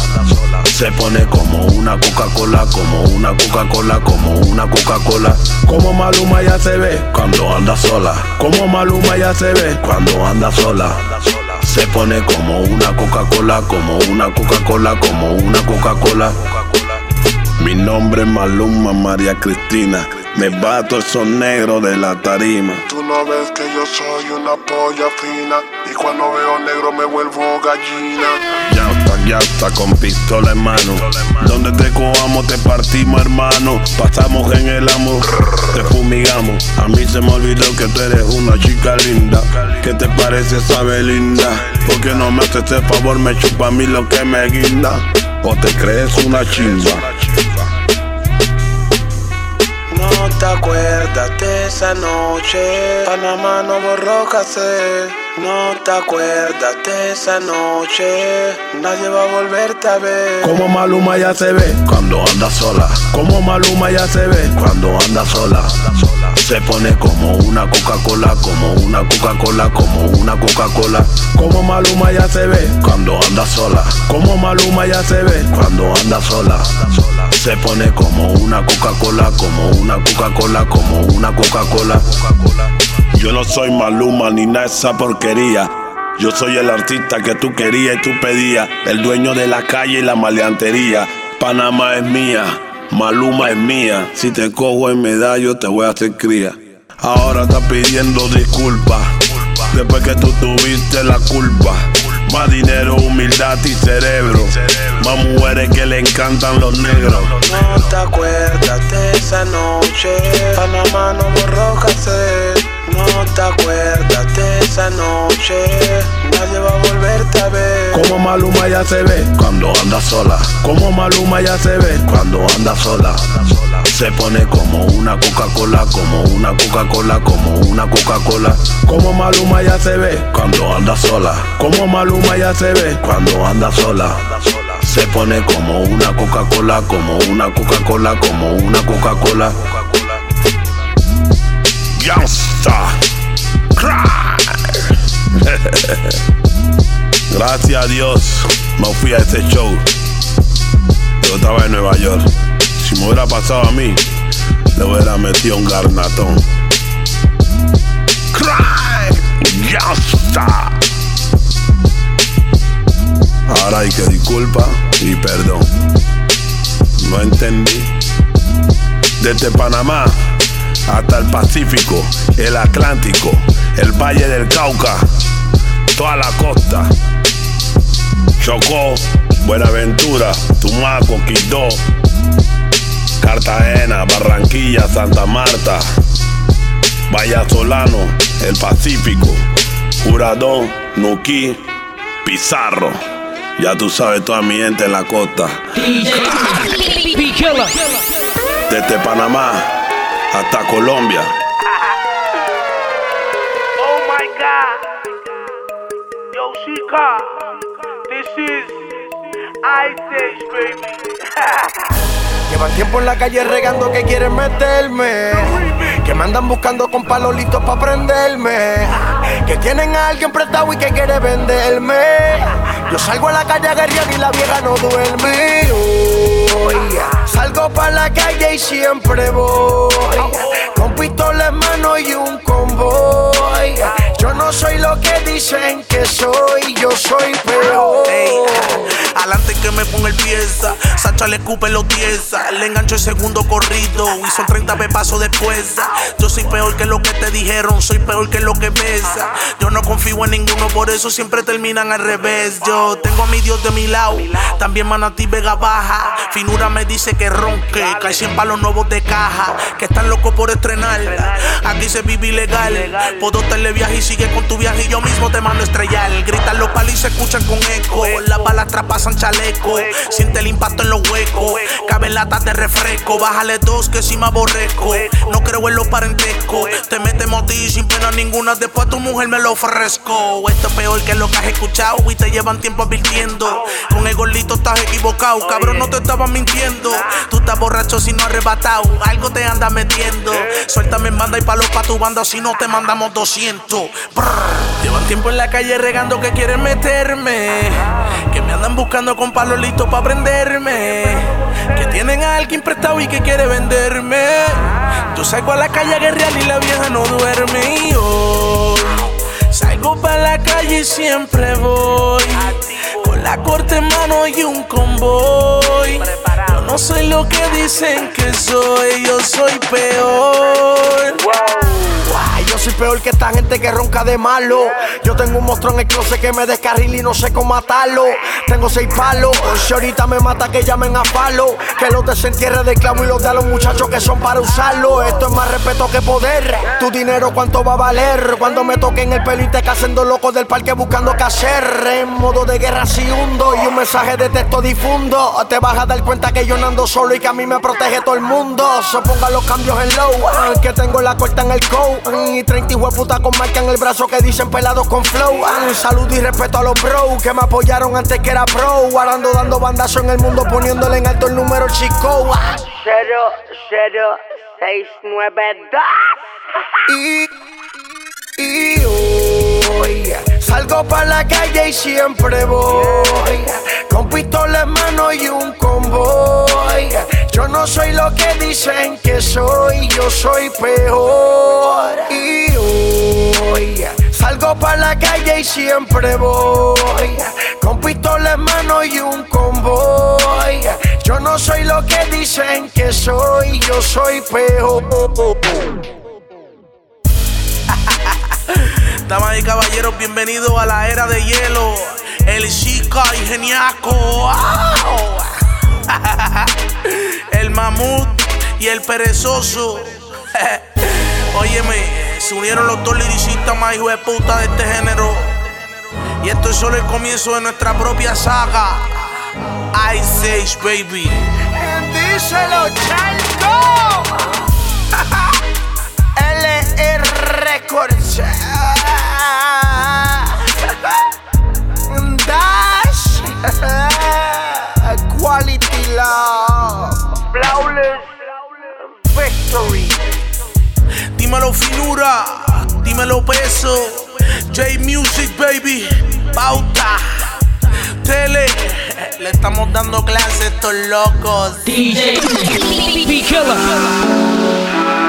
Speaker 32: Se pone como una Coca-Cola, como una Coca-Cola, como una Coca-Cola.
Speaker 33: ¿Cómo Maluma ya se ve
Speaker 32: cuando anda sola?
Speaker 33: ¿Cómo Maluma ya se ve
Speaker 32: cuando anda sola? Se pone como una Coca-Cola, como una Coca-Cola, como una Coca-Cola. Mi nombre es Maluma María Cristina. Me bato esos negros de la tarima.
Speaker 31: Tú no ves que yo soy una polla fina. Y cuando veo negro me vuelvo gallina.
Speaker 32: Ya está, ya está, con pistola en mano. Donde te cojamos, te partimos, hermano. Pasamos en el amor, te fumigamos. A mí se me olvidó que tú eres una chica linda. ¿Qué te parece esa linda? Porque no me haces este favor, me chupa a mí lo que me guinda. O te crees una chimba.
Speaker 31: No te acuerdas de esa noche. Panamá no borró casé. No te acuerdas de esa noche. Nadie va a volverte a ver.
Speaker 33: ¿Cómo Maluma ya se ve
Speaker 32: cuando anda sola?
Speaker 33: ¿Cómo Maluma ya se ve
Speaker 32: cuando anda sola? Se pone como una Coca-Cola, como una Coca-Cola, como una Coca-Cola.
Speaker 33: ¿Cómo Maluma ya se ve
Speaker 32: cuando anda sola?
Speaker 33: ¿Cómo Maluma ya se ve
Speaker 32: cuando anda sola? Se pone como una Coca-Cola, como una Coca-Cola, como una Coca-Cola. Yo no soy Maluma ni nada esa porquería. Yo soy el artista que tú querías y tú pedías, el dueño de la calle y la maleantería. Panamá es mía, Maluma es mía. Si te cojo en medallo, te voy a hacer cría. Ahora estás pidiendo disculpas, después que tú tuviste la culpa. Más dinero, humildad y cerebro. Más mujeres que le encantan los negros.
Speaker 31: No te acuerdas de esa noche. Panamá no borró cassette. No te acuerdas de esa noche. Nadie va a volverte a ver.
Speaker 33: Como Maluma ya se ve
Speaker 32: Cuando anda sola,
Speaker 33: Como Maluma ya se ve
Speaker 32: cuando anda sola. Se pone como una Coca-Cola, como una Coca-Cola, como una Coca-Cola.
Speaker 33: Como Maluma ya se ve
Speaker 32: Cuando anda sola,
Speaker 33: Como Maluma ya se ve
Speaker 32: cuando anda sola. Se pone como una Coca-Cola, como una Coca-Cola, como una Coca-Cola. Gangsta. Gracias a Dios no fui a ese show. Yo estaba en Nueva York. Si me hubiera pasado a mí, le hubiera metido un garnatón. Cry. Gangsta. Ahora hay que disculpa y perdón. No entendí. Desde Panamá hasta el Pacífico, el Atlántico, el Valle del Cauca, toda la costa. Chocó, Buenaventura, Tumaco, Quito, Cartagena, Barranquilla, Santa Marta, Vallasolano, el Pacífico, Juradón, Nuquí, Pizarro. Ya tú sabes toda mi gente en la costa. Desde Panamá hasta Colombia.
Speaker 31: Oh my god. Yo, Chica. This is Ice baby.
Speaker 34: Llevan tiempo en la calle regando que quieren meterme. Que me andan buscando con palos listos para prenderme. Que tienen a alguien prestado y que quiere venderme. Yo salgo a la calle a guerrear y la vieja no duerme. Salgo para la calle y siempre voy. Con pistola en mano y un convoy. Yo no soy lo que dicen que soy, yo soy peor.
Speaker 3: Adelante que me ponga el pieza, Sacha le escupe los tiesa, le engancho el segundo corrido y son 30 pasos después. Yo soy peor que lo que te dijeron, soy peor que lo que pesa. Yo no confío en ninguno, por eso siempre terminan al revés. Tengo a mi Dios de mi lado, también Manatí Vega Baja. Finura me dice que ronque, cae 100 palos nuevos de caja, que están locos por estrenar. Aquí se vive ilegal, puedo darle viaje y sigue con tu viaje y yo mismo te mando a estrellar. Gritan los palos y se escuchan con eco, las balas traspasan chaleco, siente el impacto en los huecos, cabe latas de refresco, bájale dos que si me aborrezco. No creo en los parentescos, te metemos a ti sin pena ninguna, después tu mujer me lo ofrezco. Esto es peor que lo que has escuchado y te llevan tiempo Con el gordito estás equivocado, cabrón, no te estaba mintiendo. Tú estás borracho si no arrebatado, algo te anda metiendo. Suéltame en banda y palo pa' tu banda, si no te mandamos 200. Brr. Llevan tiempo en la calle regando que quieren meterme. Que me andan buscando con palos listos pa' prenderme. Que tienen a alguien prestado y que quiere venderme. Yo salgo a la calle a guerrear y la vieja no duerme. Y salgo pa' la calle y siempre voy. Con la corte en mano y un convoy. Yo no soy lo que dicen que soy, yo soy peor.
Speaker 34: Ay, Yo soy peor que esta gente que ronca de malo. Yo tengo un monstruo en el closet que me descarrila y no sé cómo matarlo. Tengo seis palos. Si ahorita me mata, que llamen a palo. Que los desentierre de clavo y los de a los muchachos que son para usarlo. Esto es más respeto que poder. Tu dinero, ¿cuánto va a valer? Cuando me toquen el pelo y te casen dos locos del parque buscando qué hacer. En modo de guerra si hundo y un mensaje de texto difundo. Te vas a dar cuenta que yo no ando solo y que a mí me protege todo el mundo. Se ponga los cambios en low. ah, Que tengo la corta en el coat. Y 30 puta con marca en el brazo que dicen pelados con flow. ah, Salud y respeto a los bros que me apoyaron antes que era pro. Ahora ando dando bandazo en el mundo poniéndole en alto el número chico. ah.
Speaker 31: 00692
Speaker 34: Y, y hoy salgo para la calle y siempre voy con pistola en mano y un convoy. Yo no soy lo que dicen que soy, yo soy peor. Y hoy salgo para la calle y siempre voy con pistola en mano y un convoy. Yo no soy lo que dicen que soy, yo soy peor.
Speaker 3: Damas y caballeros, bienvenidos a la era de hielo. El chica y geniaco. el mamut y el perezoso. Óyeme, se unieron los dos liricistas más hijos de puta de este género. Y esto es solo el comienzo de nuestra propia saga. Ice Age, baby.
Speaker 34: Díselo, Chanto. LR Records. Dash. Love. Flawless Victory.
Speaker 3: Dímelo finura, dímelo peso. J Music, baby. Pauta. Tele. Le estamos dando clases estos locos.
Speaker 23: DJ B Killer.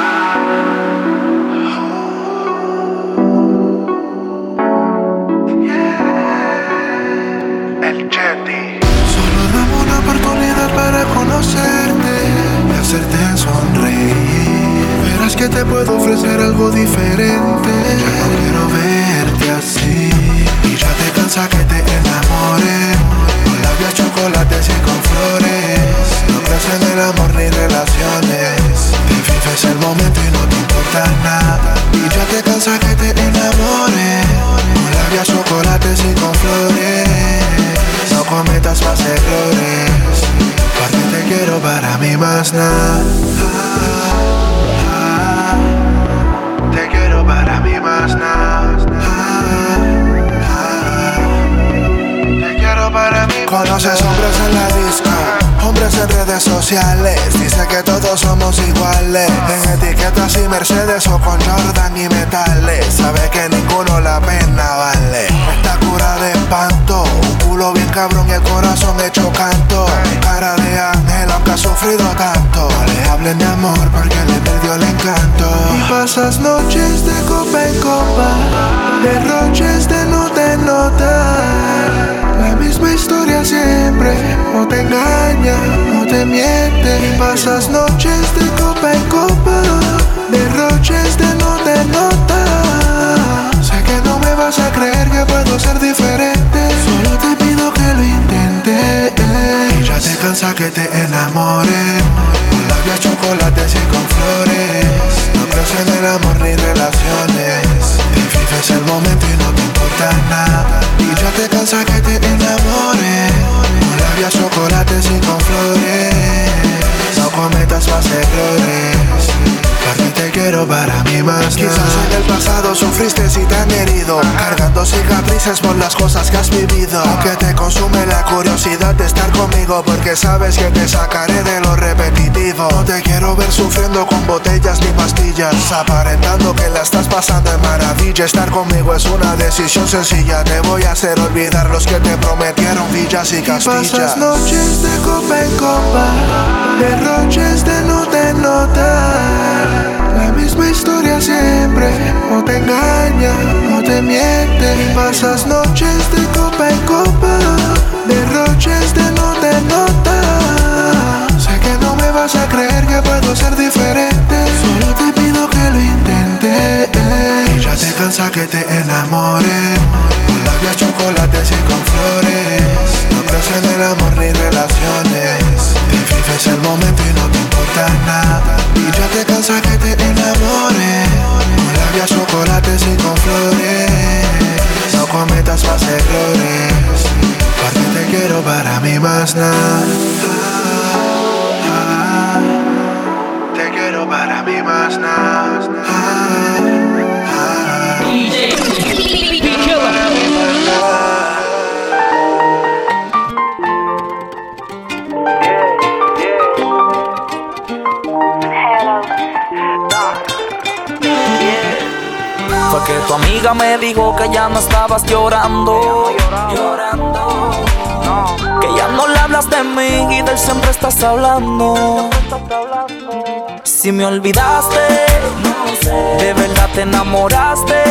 Speaker 35: Para conocerte y hacerte sonreír. Verás que te puedo ofrecer algo diferente. Ya no quiero verte así. Y ya te cansa que te enamore. Con labios chocolates y con flores. Somos iguales. En etiquetas y Mercedes o con Jordan y metales. Sabe que ninguno la pena vale. Está cura de espanto, un culo bien cabrón y el corazón hecho canto. Cara de ángel aunque ha sufrido tanto. No le hablen de amor porque le perdió el encanto. Y pasas noches de copa en copa, derroches de nota en nota. Misma historia siempre, no te engaña, no te miente. Pasas noches de copa en copa, derroches de nota en nota. Sé que no me vas a creer que puedo ser diferente. Solo te pido que lo intentes. Ya te cansa que te enamore. Con labios chocolates y con flores. No crees en el amor ni relaciones. Te vives el momento y no te Y ya te cansa que te enamore. Con labios chocolates y con flores. No cometas más errores. Te quiero para mí más Quizás en el pasado sufriste si te han herido Cargando cicatrices por las cosas que has vivido. Que te consume la curiosidad de estar conmigo Porque sabes que te sacaré de lo repetitivo. No te quiero ver sufriendo con botellas ni pastillas Aparentando que la estás pasando en maravilla. Estar conmigo es una decisión sencilla Te voy a hacer olvidar los que te prometieron villas y castillas pasas noches de copa en copa Derroches de nota en nota la misma historia siempre, no te engaña, no te miente. Pasas noches de copa en copa, derroches de nota en nota. Sé que no me vas a creer que puedo ser diferente. Solo te pido que lo intentes. Ya te cansa que te enamore. Con labios chocolates y con flores. No crees en el amor ni relaciones. Vives el momento y no te importa nada. Y ya te cansa que te enamore. Con labios chocolates y con flores. No cometas más errores. Porque te quiero para mí más nada. Te quiero para mí más nada.
Speaker 17: Tu amiga me dijo que ya no estabas llorando. Que ya no le hablas de mí y del siempre estás hablando. Si me olvidaste, de verdad te enamoraste.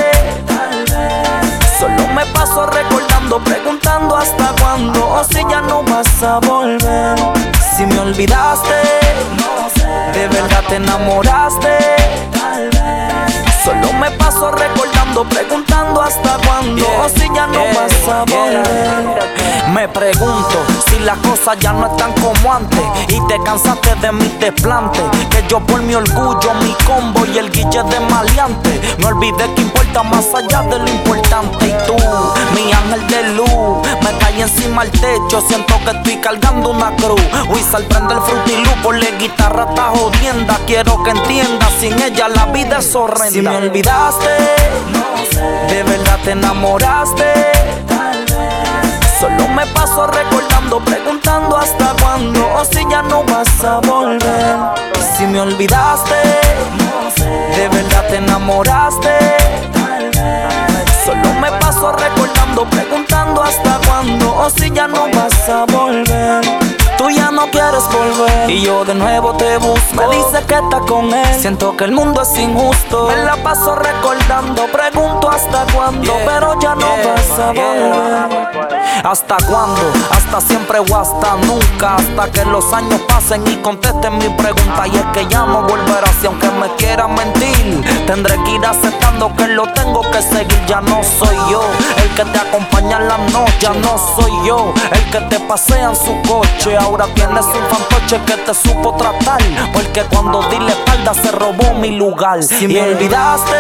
Speaker 17: Solo me paso recordando, preguntando hasta cuándo o si ya no vas a volver. Si me olvidaste, de verdad te enamoraste. Preguntando hasta cuándo o si ya no vas a volver. Me pregunto las cosas ya no están como antes y te cansaste de mi desplante. Que yo por mi orgullo, mi combo y el guille de maleante. Me olvidé que importa más allá de lo importante. Y tú, mi ángel de luz, me cae encima el techo. Siento que estoy cargando una cruz. Wizard prende el frutilú, por la guitarra está jodienda. Quiero que entiendas, sin ella la vida es horrenda. Si me olvidaste, de verdad te enamoraste. Solo me paso recordando, preguntando hasta cuándo o si ya no vas a volver. Si me olvidaste, de verdad te enamoraste. Solo me paso recordando, preguntando hasta cuándo o si ya no vas a volver. Tú ya no quieres volver y yo de nuevo te busco. Me dice que estás con él. Siento que el mundo es injusto. Me la paso recordando, pregunto hasta cuándo, pero ya no vas a volver. ¿Hasta cuándo? Hasta siempre o hasta nunca. Hasta que los años pasen y contesten mi pregunta. Y es que ya no volverás. Y aunque me quieras mentir, tendré que ir aceptando que lo tengo que seguir. Ya no soy yo el que te acompaña en la noche. Ya no soy yo el que te pasea en su coche. Ahora tienes un fantoche que te supo tratar. Porque cuando di la espalda se robó mi lugar. Si me olvidaste,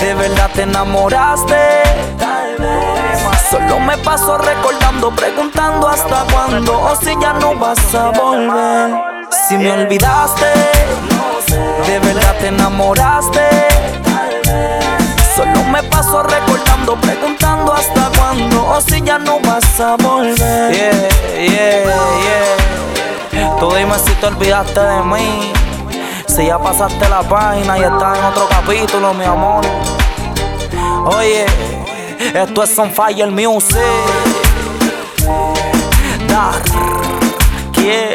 Speaker 17: de verdad te enamoraste. Solo me paso recordando, preguntando hasta cuándo o si ya no vas a volver. Si me olvidaste, de verdad te enamoraste. Solo me paso preguntando hasta cuándo o si ya no vas a volver. Yeah, yeah, yeah. Tú dime si te olvidaste de mí. Si ya pasaste la página y estás en otro capítulo, mi amor. Oye. Esto es On Fire Music. Dar, Kiel,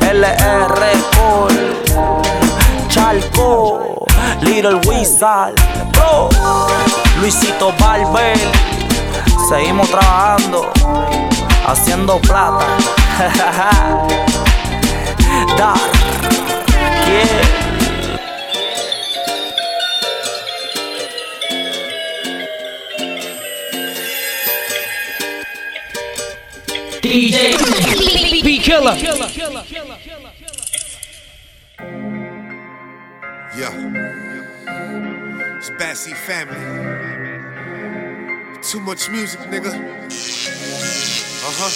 Speaker 17: LR Cole, Chalco, Little Wizard, Bro, Luisito Barber. Seguimos trabajando, haciendo plata. Dar, Kiel.
Speaker 36: DJ B Killer.
Speaker 37: Yeah. It's Bassy family. Too much music, nigga. Uh-huh.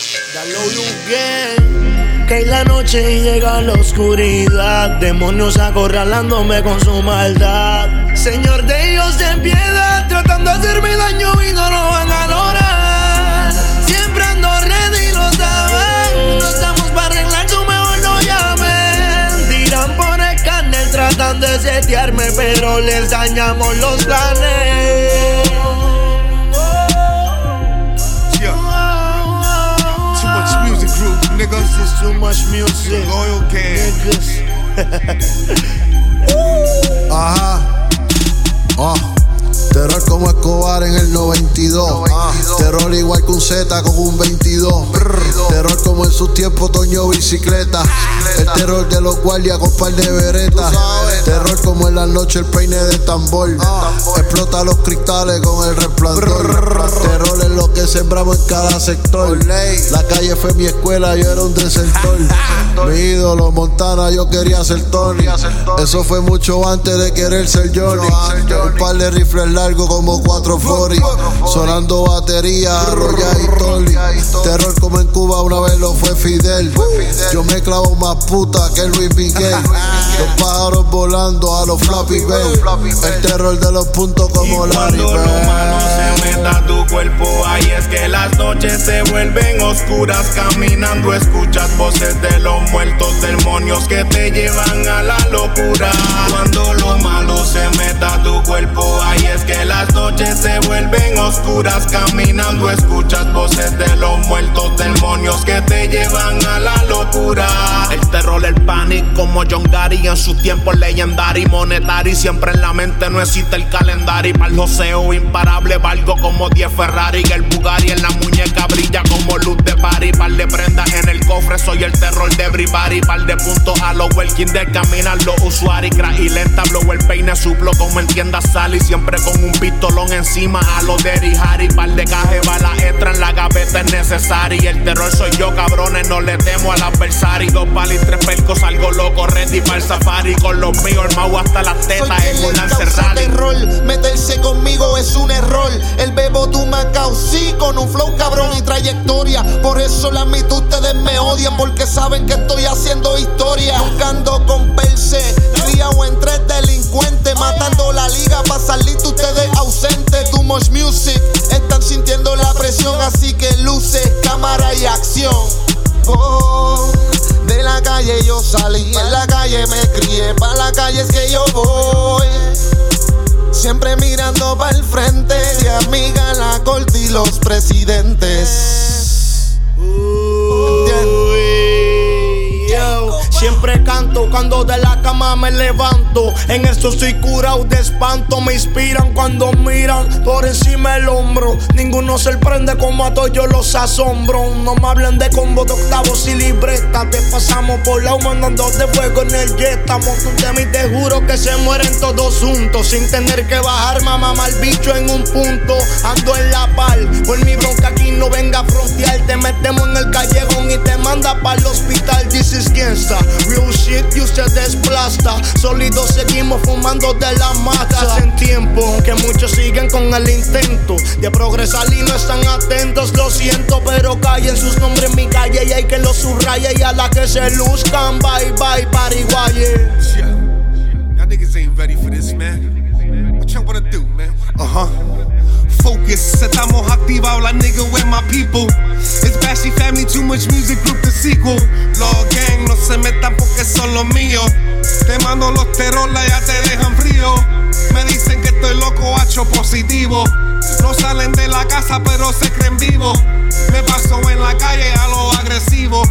Speaker 38: Gang. Cae la noche y llega la oscuridad. Demonios acorralándome con su maldad. Señor de ellos, ten piedad. Tratando de hacerme daño y no lo van a lograr. Tratan de setearme, pero les dañamos los planes.
Speaker 37: Too much music group, nigga.
Speaker 38: This is too much music.
Speaker 37: Loyal gang.
Speaker 29: Ajá. Ah. Terror como Escobar en el 92. Ah. Terror igual que un Z con un 22. Brr. Terror como en sus tiempos Toño bicicleta. El terror de los guardias con par de veretas. Terror como en la noche el peine de tambor. Explota los cristales con el resplandor. Terror es lo que sembramos en cada sector. La calle fue mi escuela, yo era un desertor. Mi ídolo Montana, yo quería ser Tony. Eso fue mucho antes de querer ser Johnny. Un par de rifles largos como cuatro foris. Sonando batería, Roya y Tolly. Terror como en Cuba una vez lo fue Fidel. Yo me clavo más puta que Luis Miguel. Los pájaros volando a los Flappy Bird. El terror de los puntos como Larry
Speaker 30: Cuando lo malo se meta a tu cuerpo, ahí es que las noches se vuelven oscuras. Caminando escuchas voces de los muertos, demonios que te llevan a la locura. Cuando lo malo se meta a tu cuerpo, ahí es que las noches se vuelven oscuras. Caminando escuchas voces de los muertos, demonios que te llevan a la locura. El
Speaker 38: terror, el panic como John Gary en su tiempo legendario monetary. Siempre en la mente no existe el calendario. Para el joseo imparable valgo como 10 Ferrari. El Bugatti en la muñeca brilla como luz de party. Par de prendas en el cofre, soy el terror de everybody. Par de puntos a los walking de caminar los usuarios. Crack y lenta, blow el peine, suplo como en tienda Sally. Siempre con un pistolón encima a los de Harry. Par de caje, bala extra en la gaveta es necesario. El terror soy yo, cabrones, no le temo al adversario. Dos tres percos, algo loco, ready para el safari. Con los míos, el mau hasta las tetas en un lance
Speaker 20: rally. Meterse conmigo es un error. El bebo tu Macao, sí, con un flow cabrón y trayectoria. Por eso la mitad ustedes me odian, porque saben que estoy haciendo historia. Buscando con perse, criado en tres delincuentes, matando la liga para salir ustedes ausentes. Too much music, están sintiendo la presión, así que luces, cámara y acción. Oh, calle yo salí, en la calle me crié, pa' la calle es que yo voy. Siempre mirando para el frente, de amiga la corte y los presidentes.
Speaker 38: Siempre canto cuando de la cama me levanto. En eso soy curado de espanto. Me inspiran cuando miran por encima del hombro. Ninguno sorprende como a todos yo los asombro. No me hablen de combo de octavos y libretas. Te pasamos por la mandando de fuego en el jet. Estamos un y te juro que se mueren todos juntos. Sin tener que bajar, mamá mal bicho en un punto. Ando en la pal. Por mi bronca aquí no venga a frontear. Te metemos en el callejón y te manda para el hospital. This is gangsta. Real shit y usted desplasta. Sólidos seguimos fumando de la mata. Hacen tiempo que muchos siguen con el intento de progresar y no están atentos. Lo siento, pero callen sus nombres en mi calle y hay que los subraye. Y a la que se luzcan, bye bye, pariguaye.
Speaker 30: Y'all niggas ain't ready for this, man. What y'all wanna do, man? Uh huh. Focus, estamos activados la nigga with my people. It's Bashy Family, too much music, group the sequel. Los gang, no se metan porque son los míos. Te mando los terolas, ya te dejan frío. Me dicen que estoy loco, hacho positivo. No salen de la casa, pero se creen vivos. Me paso en la calle a lo agresivo.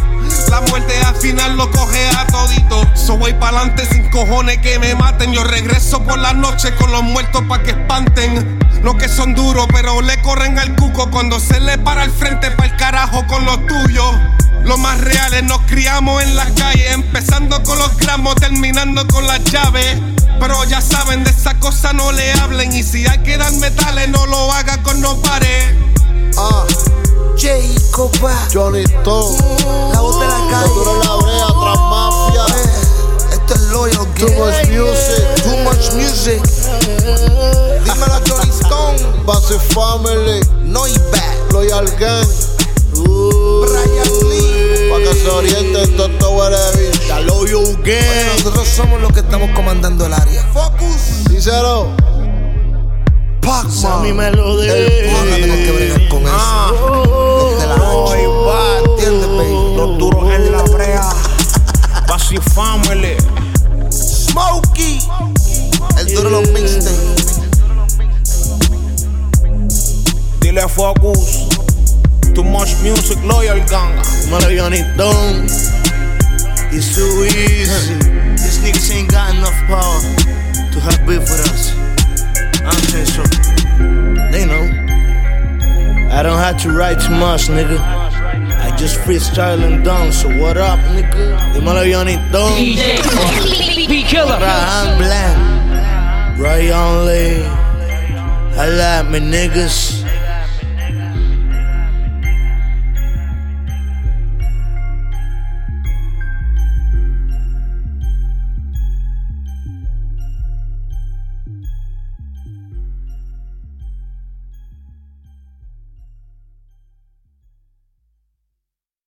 Speaker 30: La muerte al final lo coge a todito. So voy pa'lante sin cojones que me maten. Yo regreso por la noche con los muertos pa' que espanten. Los que son duros, pero le corren al cuco cuando se le para el frente pa' el carajo con los tuyos. Los más reales nos criamos en las calles, empezando con los gramos, terminando con las llaves. Pero ya saben, de esa cosa no le hablen. Y si hay que dar metales, no lo haga con no pare.
Speaker 20: Ah, Jacoba,
Speaker 29: Johnny Stone,
Speaker 20: la voz de la calle.
Speaker 29: La brea, tras mafia.
Speaker 20: Esto es Loyal
Speaker 29: Too much music.
Speaker 20: Too much music. Dímelo a Johnny Stone.
Speaker 29: Base Family,
Speaker 20: No y back.
Speaker 29: Loyal Gang.
Speaker 20: Brian Lee.
Speaker 29: Que se orienten todos estos huele
Speaker 38: La Loyal Gang.
Speaker 20: Nosotros somos los que estamos comandando el área. Focus.
Speaker 29: Díselo.
Speaker 20: Pac-Man.
Speaker 38: A mí me lo de.
Speaker 20: El pana tengo que bregar con eso.
Speaker 38: Ah.
Speaker 20: Los de la
Speaker 38: va.
Speaker 20: ¿Entiendes, baby?
Speaker 38: Los duros en la brea. Bashy Family.
Speaker 20: Smokey. El duro de los mixtapes.
Speaker 38: Dile Focus. Too much music, loyal ganga. Mara Johnny It's too easy. Hmm.
Speaker 20: These niggas ain't got enough power to have beef with us. I'm saying so. They know.
Speaker 38: I don't have to write too much, nigga. I just freestyle and done, so what up, nigga? Dímelo, Johnny Stone.
Speaker 39: DJ B Killer.
Speaker 38: Ryan Bland. Ryan Lee. I like me niggas.